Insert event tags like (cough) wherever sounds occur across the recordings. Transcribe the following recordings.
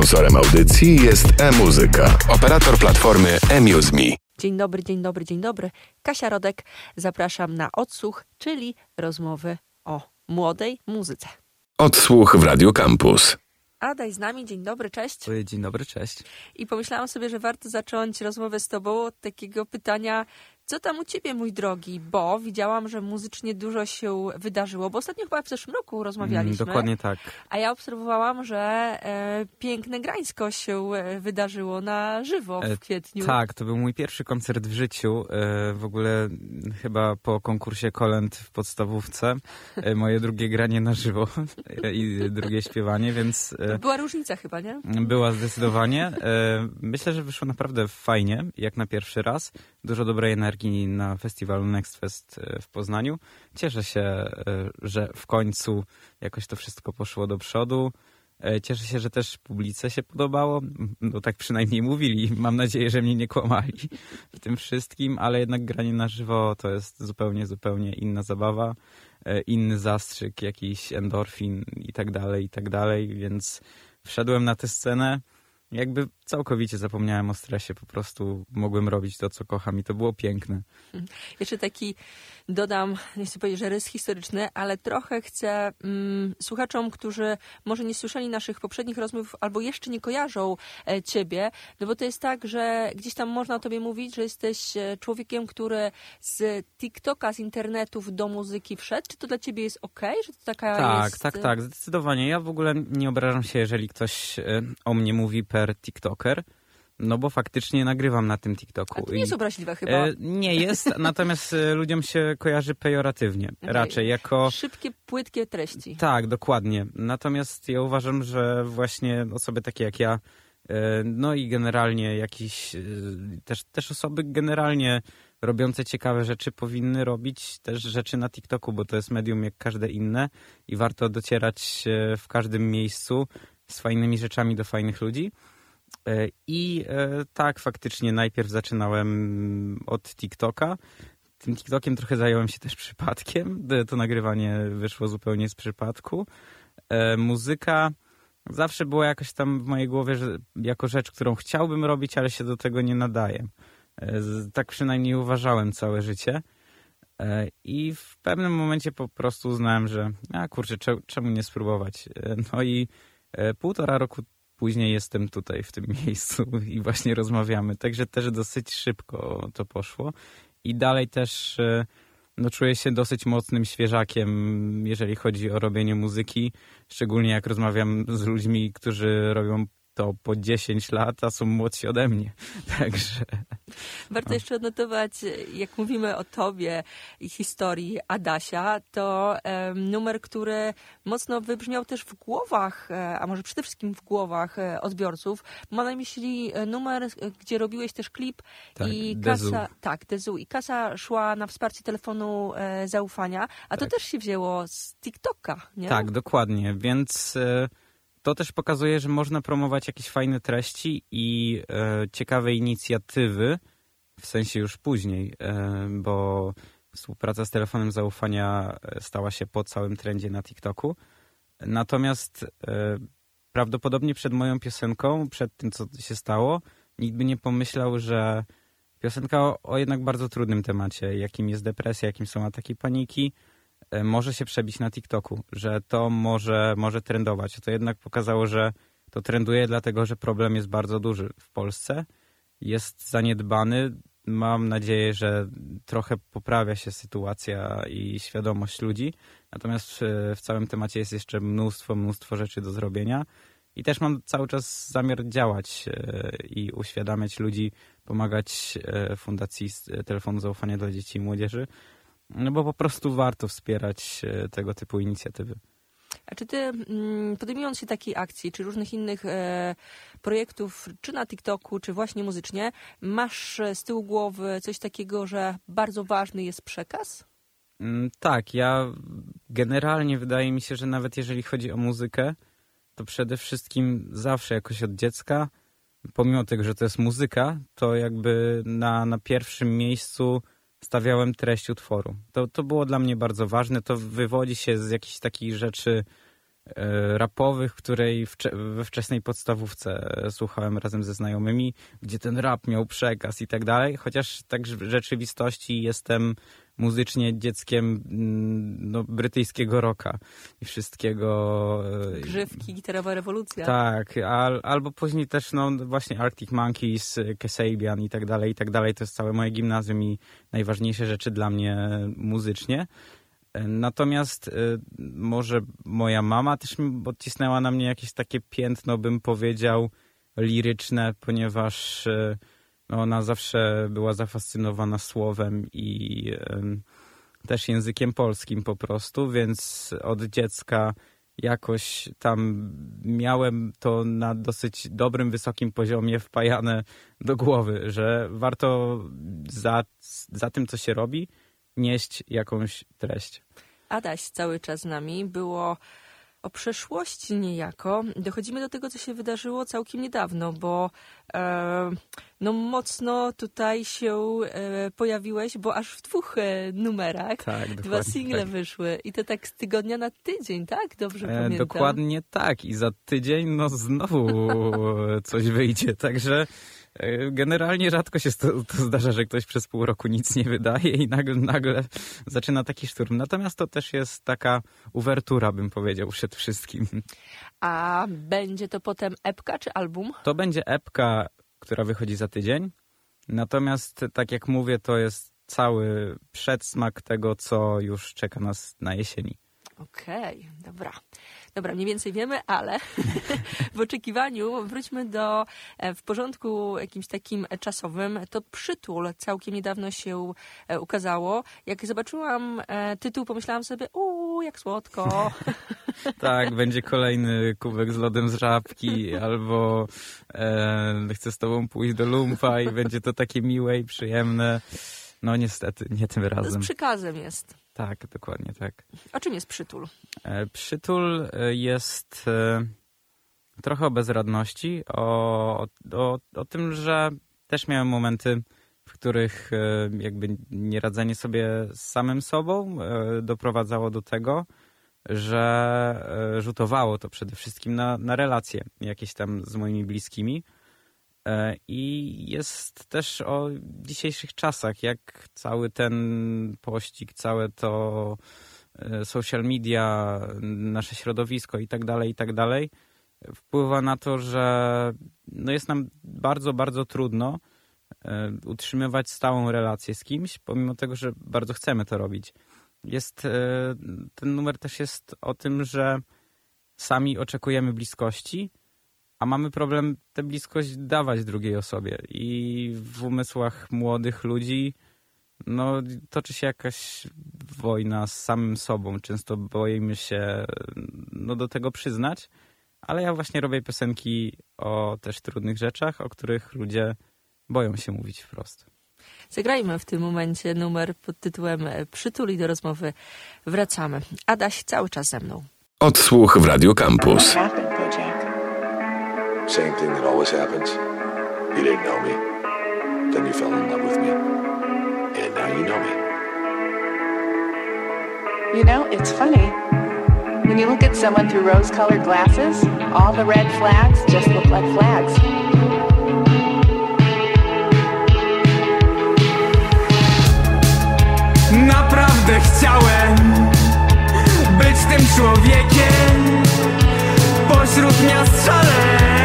Sponsorem audycji jest e-muzyka, operator platformy eMuseMe. Dzień dobry, dzień dobry, dzień dobry. Kasia Rodek, zapraszam na odsłuch, czyli rozmowy o młodej muzyce. Odsłuch w Radio Campus. Adaj z nami, dzień dobry, cześć. Dzień dobry, cześć. I pomyślałam sobie, że warto zacząć rozmowę z tobą od takiego pytania, co tam u ciebie, mój drogi? Bo widziałam, że muzycznie dużo się wydarzyło, bo ostatnio chyba w zeszłym roku rozmawialiśmy. Mm, dokładnie tak. A ja obserwowałam, że e, piękne Grańsko się e, wydarzyło na żywo w E, kwietniu. Tak, to był mój pierwszy koncert w życiu. E, w ogóle chyba po konkursie Kolęd w podstawówce. E, moje drugie granie na żywo e, i drugie śpiewanie, więc e, Była różnica chyba, nie? była zdecydowanie. E, myślę, że wyszło naprawdę fajnie, jak na pierwszy raz. Dużo dobrej energii na festiwalu Next Fest e, w Poznaniu. Cieszę się, e, że w końcu jakoś to wszystko poszło do przodu. E, Cieszę się, że też publice się podobało. No tak przynajmniej mówili. Mam nadzieję, że mnie nie kłamali w tym wszystkim, ale jednak granie na żywo to jest zupełnie, zupełnie inna zabawa. Inny zastrzyk, jakiś endorfin i tak dalej, i tak dalej, więc wszedłem na tę scenę. Jakby całkowicie zapomniałem o stresie, po prostu mogłem robić to, co kocham i to było piękne. Jeszcze taki dodam, nie chcę powiedzieć, że rys historyczny, ale trochę chcę mm, słuchaczom, którzy może nie słyszeli naszych poprzednich rozmów albo jeszcze nie kojarzą e, ciebie, no bo to jest tak, że gdzieś tam można o tobie mówić, że jesteś e, człowiekiem, który z TikToka, z internetów do muzyki wszedł. Czy to dla ciebie jest okej, że to taka Tak, jest... tak, e, tak, zdecydowanie. Ja w ogóle nie obrażam się, jeżeli ktoś e, o mnie mówi per TikToker, no bo faktycznie nagrywam na tym TikToku. A to nie jest obraźliwe chyba. E, nie jest, (laughs) natomiast e, ludziom się kojarzy pejoratywnie. Okej. Raczej jako. Szybkie, płytkie treści. Tak, dokładnie. Natomiast ja uważam, że właśnie osoby takie jak ja, e, no i generalnie jakiś, e, też, też osoby generalnie robiące ciekawe rzeczy powinny robić też rzeczy na TikToku, bo to jest medium jak każde inne i warto docierać w każdym miejscu z fajnymi rzeczami do fajnych ludzi. E, I e, tak, faktycznie najpierw zaczynałem od TikToka. Tym TikTokiem trochę zająłem się też przypadkiem. E, To nagrywanie wyszło zupełnie z przypadku. Muzyka zawsze była jakoś tam w mojej głowie jako rzecz, którą chciałbym robić, ale się do tego nie nadaję. Tak przynajmniej uważałem całe życie. I w pewnym momencie po prostu uznałem, że a kurczę, cze- czemu nie spróbować? No i półtora roku później jestem tutaj w tym (laughs) miejscu i właśnie rozmawiamy. Także też dosyć szybko to poszło. I dalej też e, no, czuję się dosyć mocnym świeżakiem, jeżeli chodzi o robienie muzyki. Szczególnie jak rozmawiam z ludźmi, którzy robią to po 10 lat, a są młodsi ode mnie. (laughs) Także Warto jeszcze odnotować, jak mówimy o tobie i historii Adasia, to numer, który mocno wybrzmiał też w głowach, e, a może przede wszystkim w głowach e, odbiorców. Mam na myśli e, numer, gdzie robiłeś też klip Tak, i Dezu. kasa, tak, Dezu, i kasa szła na wsparcie telefonu zaufania, a to Tak. też się wzięło z TikToka, nie? Tak, dokładnie. Więc to też pokazuje, że można promować jakieś fajne treści i e, ciekawe inicjatywy, w sensie już później, e, bo współpraca z telefonem zaufania e, stała się po całym trendzie na TikToku. Natomiast e, prawdopodobnie przed moją piosenką, przed tym, co się stało, nikt by nie pomyślał, że piosenka o, o jednak bardzo trudnym temacie, jakim jest depresja, jakim są ataki paniki, może się przebić na TikToku, że to może, może trendować. To jednak pokazało, że to trenduje, dlatego że problem jest bardzo duży w Polsce. Jest zaniedbany. Mam nadzieję, że trochę poprawia się sytuacja i świadomość ludzi. Natomiast e, w całym temacie jest jeszcze mnóstwo, mnóstwo rzeczy do zrobienia. I też mam cały czas zamiar działać e, i uświadamiać ludzi, pomagać e, Fundacji e, Telefonu Zaufania dla Dzieci i Młodzieży, no bo po prostu warto wspierać e, tego typu inicjatywy. A czy ty, mm, podejmując się takiej akcji, czy różnych innych e, projektów, czy na TikToku, czy właśnie muzycznie, masz e, z tyłu głowy coś takiego, że bardzo ważny jest przekaz? Mm, Tak, ja generalnie wydaje mi się, że nawet jeżeli chodzi o muzykę, to przede wszystkim zawsze jakoś od dziecka, pomimo tego, że to jest muzyka, to jakby na, na pierwszym miejscu stawiałem treść utworu. To, to było dla mnie bardzo ważne. To wywodzi się z jakichś takich rzeczy e, rapowych, której we wczesnej podstawówce słuchałem razem ze znajomymi, gdzie ten rap miał przekaz i tak dalej, chociaż tak w rzeczywistości jestem muzycznie dzieckiem mm, no, brytyjskiego rocka i wszystkiego. E, Grzywki, gitarowa rewolucja. Tak, al, albo później też no właśnie Arctic Monkeys, Kasabian i tak dalej, i tak dalej. To jest całe moje gimnazjum i najważniejsze rzeczy dla mnie muzycznie. Natomiast y, może moja mama też odcisnęła na mnie jakieś takie piętno, bym powiedział, liryczne, ponieważ ona zawsze była zafascynowana słowem i też językiem polskim po prostu, więc od dziecka jakoś tam miałem to na dosyć dobrym, wysokim poziomie wpajane do głowy, że warto za, za tym, co się robi, nieść jakąś treść. Adaś cały czas z nami. Było o przeszłości niejako. Dochodzimy do tego, co się wydarzyło całkiem niedawno, bo e, no mocno tutaj się e, pojawiłeś, bo aż w dwóch e, numerach tak, dwa single tak. wyszły i to tak z tygodnia na tydzień, tak? Dobrze e, pamiętam? Dokładnie tak i za tydzień no znowu coś wyjdzie, także E, generalnie rzadko się to, to, zdarza, że ktoś przez pół roku nic nie wydaje i nagle, nagle zaczyna taki szturm. Natomiast to też jest taka uwertura, bym powiedział, przed wszystkim. A będzie to potem epka czy album? To będzie epka, która wychodzi za tydzień. Natomiast, tak jak mówię, to jest cały przedsmak tego, co już czeka nas na jesieni. Okej, okay, dobra. Dobra, mniej więcej wiemy, ale (laughs) w oczekiwaniu wróćmy do e, w porządku jakimś takim czasowym. To przytul całkiem niedawno się e, ukazało. Jak zobaczyłam e, tytuł, pomyślałam sobie, uuu, jak słodko. (laughs) tak, będzie kolejny kubek z lodem z żabki, albo e, chcę z tobą pójść do lumpa i będzie to takie miłe i przyjemne. No niestety, nie tym razem. Z przykazem jest. Tak, dokładnie tak. A czym jest przytul? E, przytul e, jest e, trochę o bezradności, o, o, o tym, że też miałem momenty, w których jakby nieradzenie sobie z samym sobą doprowadzało do tego, że rzutowało to przede wszystkim na, na relacje jakieś tam z moimi bliskimi. E, I jest też o dzisiejszych czasach, jak cały ten pościg, całe to e, social media, nasze środowisko i tak dalej, i tak dalej, wpływa na to, że no jest nam bardzo, bardzo trudno e, utrzymywać stałą relację z kimś, pomimo tego, że bardzo chcemy to robić. Jest, ten numer też jest o tym, że sami oczekujemy bliskości, a mamy problem tę bliskość dawać drugiej osobie. I w umysłach młodych ludzi no, toczy się jakaś wojna z samym sobą. Często boimy się no, do tego przyznać, ale ja właśnie robię piosenki o też trudnych rzeczach, o których ludzie boją się mówić wprost. Zagrajmy w tym momencie numer pod tytułem Przytuli do rozmowy. Wracamy. Adaś cały czas ze mną. Odsłuch w Radio Campus. Same thing that always happens. You didn't know me. Then you fell in love with me. And now you know me. You know, it's funny. When you look at someone through rose colored glasses, all the red flags just look like flags. Naprawdę chciałem być tym człowiekiem pośród miast szaleństw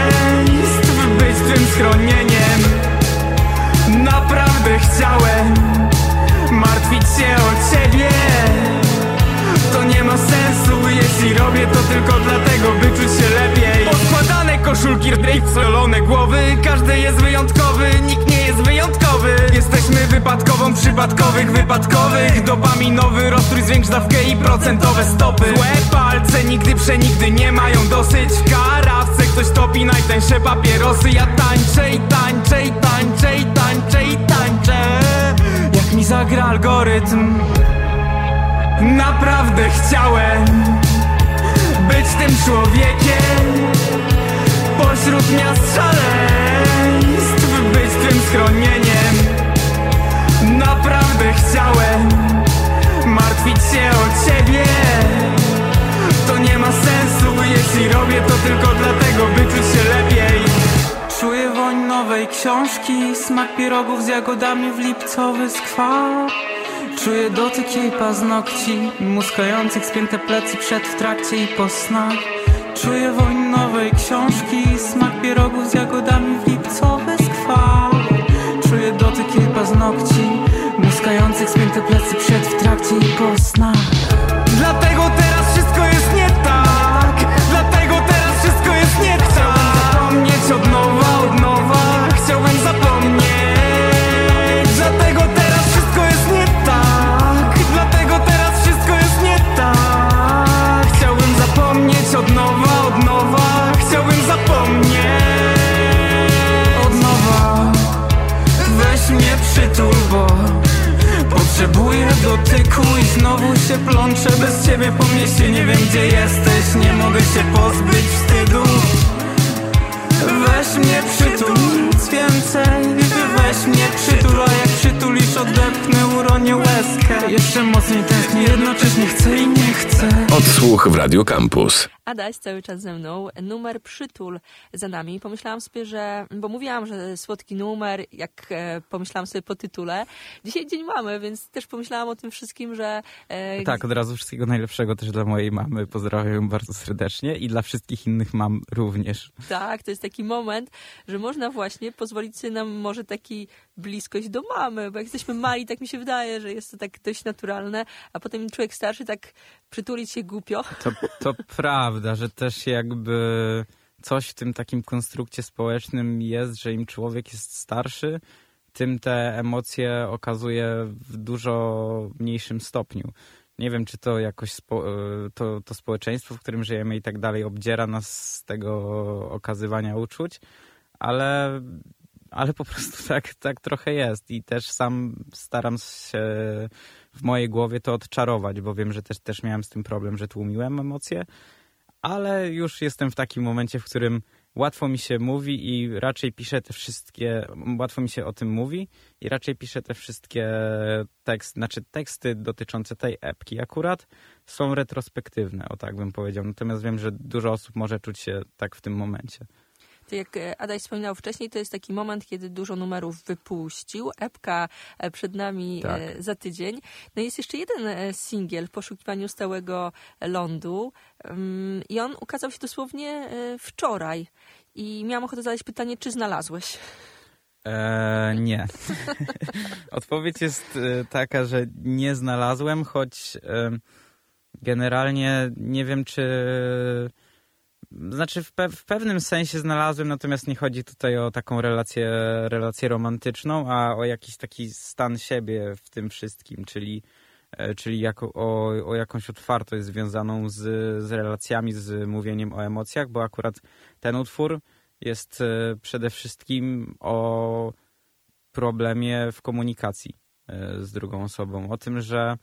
tylko dlatego, by czuć się lepiej. Poskładane koszulki, solone głowy. Każdy jest wyjątkowy, nikt nie jest wyjątkowy. Jesteśmy wypadkową przypadkowych, wypadkowych. Dopaminowy rozstrój zwiększa dawkę i procentowe stopy. Złe palce nigdy przenigdy nie mają dosyć. W karawce ktoś topi najtańsze papierosy. Ja tańczę i tańczę i tańczę i tańczę i tańczę. Jak mi zagra algorytm Naprawdę chciałem być tym człowiekiem Pośród miast szaleństw Być tym schronieniem. Naprawdę chciałem martwić się o ciebie. To nie ma sensu, jeśli robię to tylko dlatego, by czuć się lepiej. Czuję woń nowej książki Smak pierogów z jagodami w lipcowy skwar Czuję dotyk jej paznokci Muskających spięte plecy przed, w trakcie i po snach. Czuję woń nowej książki Smak pierogów z jagodami w lipcowy skwar Czuję dotyk jej paznokci Muskających spięte plecy przed, w trakcie i po snach plączę Bez ciebie po mieście. Nie wiem gdzie jesteś Nie mogę się pozbyć wstydu. Weź mnie przytul, nic więcej. Weź mnie przytul, a jak przytulisz odepchnę, uronię łezkę. Jeszcze mocniej tęsknię, jednocześnie chcę i nie chcę. Odsłuch w Radio Campus. Adaś cały czas ze mną. Numer przytul za nami. Pomyślałam sobie, że, bo mówiłam, że słodki numer, jak e, pomyślałam sobie po tytule. Dzisiaj dzień mamy, więc też pomyślałam o tym wszystkim, że... E, Tak, od razu wszystkiego najlepszego też dla mojej mamy. Pozdrawiam ją bardzo serdecznie i dla wszystkich innych mam również. Tak, to jest taki moment, że można właśnie pozwolić sobie nam może taki bliskość do mamy, bo jak jesteśmy mali, tak mi się wydaje, że jest to tak dość naturalne, a potem człowiek starszy tak przytulić się głupio. To, to prawda, że też jakby coś w tym takim konstrukcie społecznym jest, że im człowiek jest starszy, tym te emocje okazuje w dużo mniejszym stopniu. Nie wiem, czy to jakoś spo, to, to społeczeństwo, w którym żyjemy i tak dalej, obdziera nas z tego okazywania uczuć, ale, ale po prostu (laughs) tak, tak trochę jest. I też sam staram się w mojej głowie to odczarować, bo wiem, że też, też miałem z tym problem, że tłumiłem emocje, ale już jestem w takim momencie, w którym łatwo mi się mówi i raczej piszę te wszystkie, łatwo mi się o tym mówi i raczej piszę te wszystkie teksty, znaczy teksty dotyczące tej epki akurat są retrospektywne, o tak bym powiedział. Natomiast wiem, że dużo osób może czuć się tak w tym momencie. To jak e, Adaś wspominał wcześniej, to jest taki moment, kiedy dużo numerów wypuścił. Epka e, przed nami Tak. e, za tydzień. No jest jeszcze jeden singiel w poszukiwaniu stałego lądu. Ym, I on ukazał się dosłownie wczoraj. I miałam ochotę zadać pytanie, czy znalazłeś? Eee, nie. (laughs) Odpowiedź jest taka, że nie znalazłem, choć generalnie nie wiem, czy. Znaczy, w, pe w pewnym sensie znalazłem, natomiast nie chodzi tutaj o taką relację, relację romantyczną, a o jakiś taki stan siebie w tym wszystkim, czyli, e, czyli jako, o, o jakąś otwartość związaną z, z relacjami, z mówieniem o emocjach, bo akurat ten utwór jest e, przede wszystkim o problemie w komunikacji e, z drugą osobą. O tym, że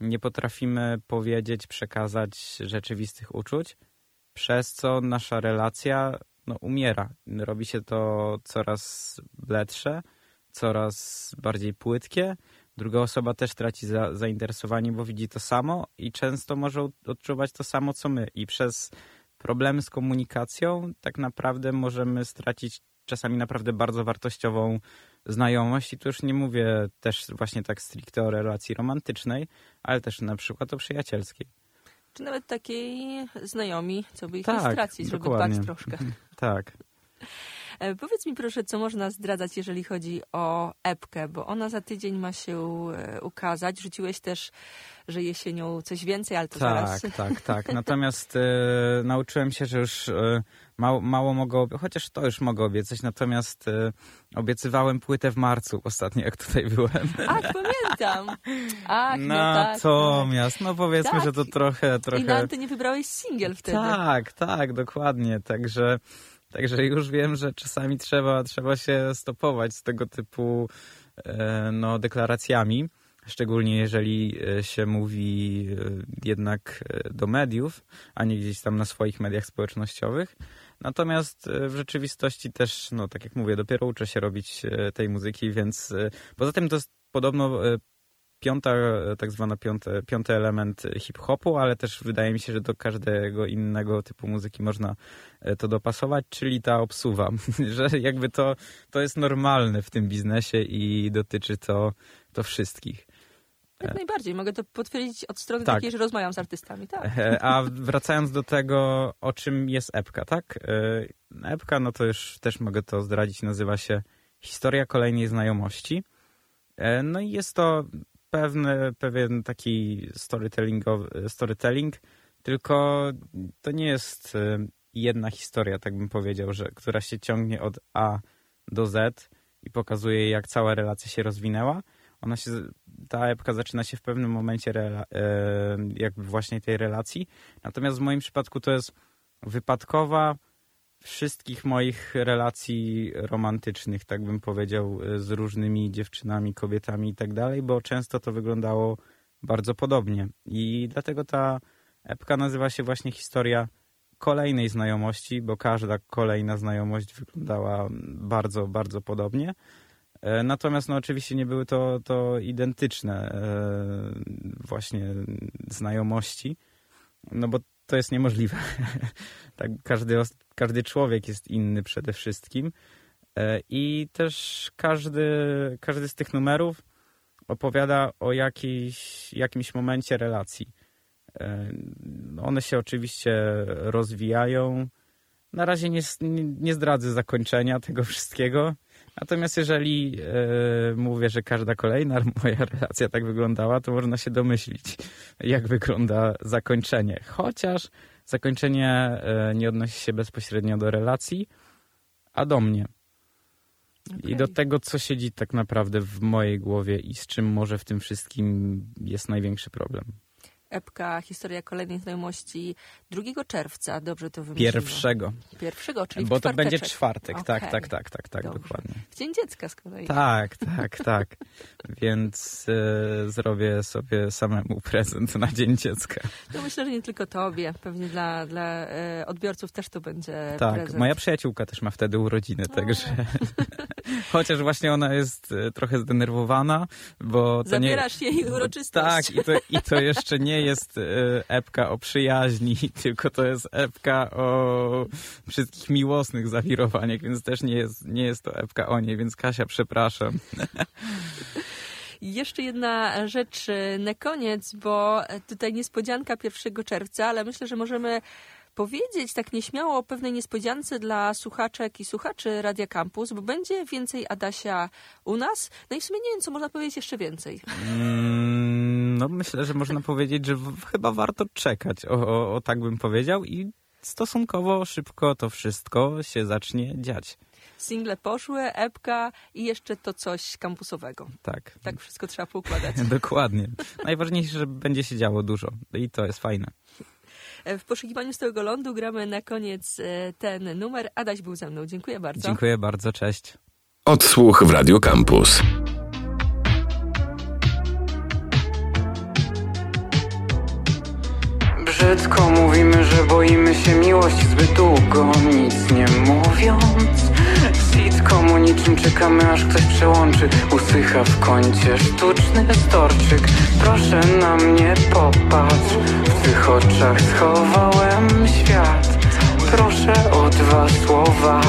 nie potrafimy powiedzieć, przekazać rzeczywistych uczuć, przez co nasza relacja no, umiera. Robi się to coraz bledsze, coraz bardziej płytkie. Druga osoba też traci za, zainteresowanie, bo widzi to samo i często może od- odczuwać to samo, co my. I przez problemy z komunikacją tak naprawdę możemy stracić czasami naprawdę bardzo wartościową znajomość i tu już nie mówię też właśnie tak stricte o relacji romantycznej, ale też na przykład o przyjacielskiej. Czy nawet takiej znajomi, co by ich Tak, nie stracić, żeby dokładnie. bać troszkę. (laughs) Tak. E, Powiedz mi proszę, co można zdradzać, jeżeli chodzi o epkę, bo ona za tydzień ma się e, ukazać. Rzuciłeś też, że jesienią coś więcej, ale to zaraz. Tak, tak, tak. (laughs) Natomiast e, nauczyłem się, że już e, mało, mało mogę, chociaż to już mogę obiecać, natomiast e, obiecywałem płytę w marcu ostatnio, jak tutaj byłem. Ach, pamiętam. (laughs) Ach, no, tak, tak. Natomiast, no powiedzmy, Tak. że to trochę, I trochę... na antenie wybrałeś singiel wtedy. Tak, tak, dokładnie. Także, także już wiem, że czasami trzeba, trzeba się stopować z tego typu e, no, deklaracjami. Szczególnie jeżeli e, się mówi e, jednak do mediów, a nie gdzieś tam na swoich mediach społecznościowych. Natomiast w rzeczywistości też, no tak jak mówię, dopiero uczę się robić tej muzyki, więc poza tym to jest podobno piąta, tak zwana piąte, piąty element hip-hopu, ale też wydaje mi się, że do każdego innego typu muzyki można e, to dopasować, czyli ta obsuwa, (laughs) że jakby to, to jest normalne w tym biznesie i dotyczy to, to wszystkich. Jak najbardziej, mogę to potwierdzić od strony Tak. takiej, że rozmawiam z artystami, tak. E, A wracając do tego, o czym jest epka, tak? E, Epka, no to już też mogę to zdradzić, nazywa się Historia kolejnej znajomości. E, No i jest to pewny, pewien taki storytelling, tylko to nie jest e, jedna historia, tak bym powiedział, że, która się ciągnie od A do Z i pokazuje, jak cała relacja się rozwinęła. Ona się, ta epka zaczyna się w pewnym momencie rela, e, jakby właśnie tej relacji. Natomiast w moim przypadku to jest wypadkowa wszystkich moich relacji romantycznych, tak bym powiedział, e, z różnymi dziewczynami, kobietami i tak dalej, bo często to wyglądało bardzo podobnie. I dlatego ta epka nazywa się właśnie historia kolejnej znajomości, bo każda kolejna znajomość wyglądała bardzo, bardzo podobnie. E, Natomiast no oczywiście nie były to, to identyczne e, właśnie znajomości, no bo to jest niemożliwe. (laughs) tak, każdy, każdy człowiek jest inny przede wszystkim E, i też każdy, każdy z tych numerów opowiada o jakiejś, jakimś momencie relacji. E, One się oczywiście rozwijają. Na razie nie, nie zdradzę zakończenia tego wszystkiego. Natomiast jeżeli e, mówię, że każda kolejna (laughs) moja relacja tak wyglądała, to można się domyślić, jak wygląda zakończenie. Chociaż zakończenie e, nie odnosi się bezpośrednio do relacji, a do mnie. I Okej. do tego, co siedzi tak naprawdę w mojej głowie i z czym może w tym wszystkim jest największy problem. Epka Historia kolejnej znajomości 2 czerwca, dobrze to wymyśliłam. Pierwszego, Pierwszego, czyli bo to będzie czwartek. Tak, Okej. tak, tak, tak, tak, Dobrze. dokładnie. W Dzień Dziecka z kolei. Tak, tak, (laughs) tak. Więc e, zrobię sobie samemu prezent na Dzień Dziecka. To myślę, że nie tylko tobie, pewnie dla, dla e, odbiorców też to będzie Tak, prezent. moja przyjaciółka też ma wtedy urodziny, także (laughs) chociaż właśnie ona jest e, trochę zdenerwowana, bo to nie... Zabierasz jej uroczystość. Tak, i to, i to jeszcze nie jest e, epka o przyjaźni, (laughs) tylko to jest epka o wszystkich miłosnych zawirowaniach, więc też nie jest, nie jest to epka o niej, więc Kasia, przepraszam. (laughs) Jeszcze jedna rzecz e, na koniec, bo tutaj niespodzianka 1 czerwca, ale myślę, że możemy powiedzieć tak nieśmiało o pewnej niespodziance dla słuchaczek i słuchaczy Radia Campus, bo będzie więcej Adasia u nas. No i w sumie nie wiem, co można powiedzieć jeszcze więcej. Mm, No myślę, że można powiedzieć, że w, chyba warto czekać, o, o, o tak bym powiedział i stosunkowo szybko to wszystko się zacznie dziać. Single poszły, epka i jeszcze to coś kampusowego. Tak, Tak wszystko trzeba poukładać. (laughs) dokładnie. Najważniejsze, że będzie się działo dużo i to jest fajne. W poszukiwaniu stałego lądu gramy na koniec e, ten numer. Adaś był ze mną. Dziękuję bardzo. Dziękuję bardzo, cześć. Odsłuch w Radio Campus. Brzydko mówimy, że boimy się miłości zbyt długo, nic nie mówiąc Sitcomu niczym czekamy, aż ktoś przełączy Usycha w kącie sztuczny storczyk Proszę na mnie popatrz oczach schowałem świat. Proszę o dwa słowa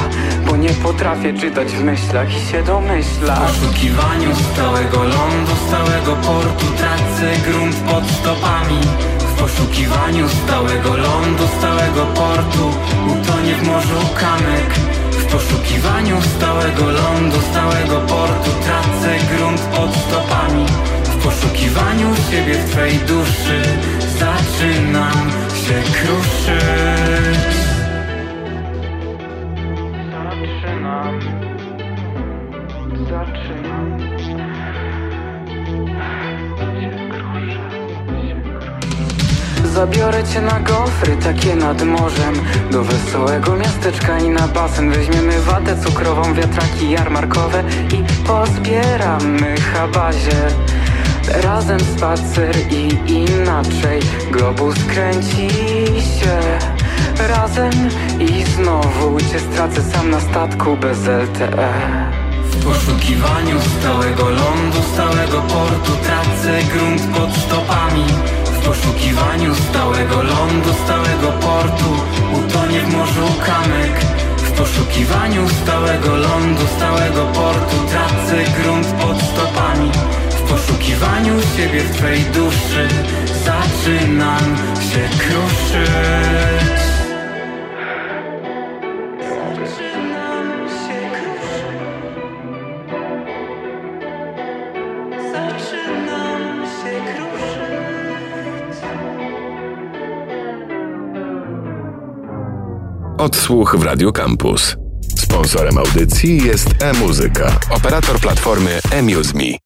Bo nie potrafię czytać w myślach i się domyślać W poszukiwaniu stałego lądu, stałego portu Tracę grunt pod stopami. W poszukiwaniu stałego lądu, stałego portu Utonie w morzu kamyk. W poszukiwaniu stałego lądu, stałego portu Tracę grunt pod stopami. W poszukiwaniu siebie w twej duszy Zaczynam się kruszyć. Zaczynam. Zaczynam się kruszyć. Zabiorę cię na gofry, takie nad morzem. Do wesołego miasteczka i na basen. Weźmiemy watę cukrową, wiatraki jarmarkowe I pozbieramy habazie Razem spacer i inaczej Globus kręci się. Razem i znowu Cię stracę sam na statku bez LTE w poszukiwaniu stałego lądu, stałego portu Tracę grunt pod stopami. W poszukiwaniu stałego lądu, stałego portu Utonie w morzu kamek. W poszukiwaniu stałego lądu, stałego portu Tracę grunt pod stopami W poszukiwaniu siebie w Twej duszy Zaczynam się kruszyć Zaczynam się kruszyć Zaczynam się kruszyć Odsłuch w Radio Campus. Sponsorem audycji jest e-muzyka, operator platformy eMuseMe.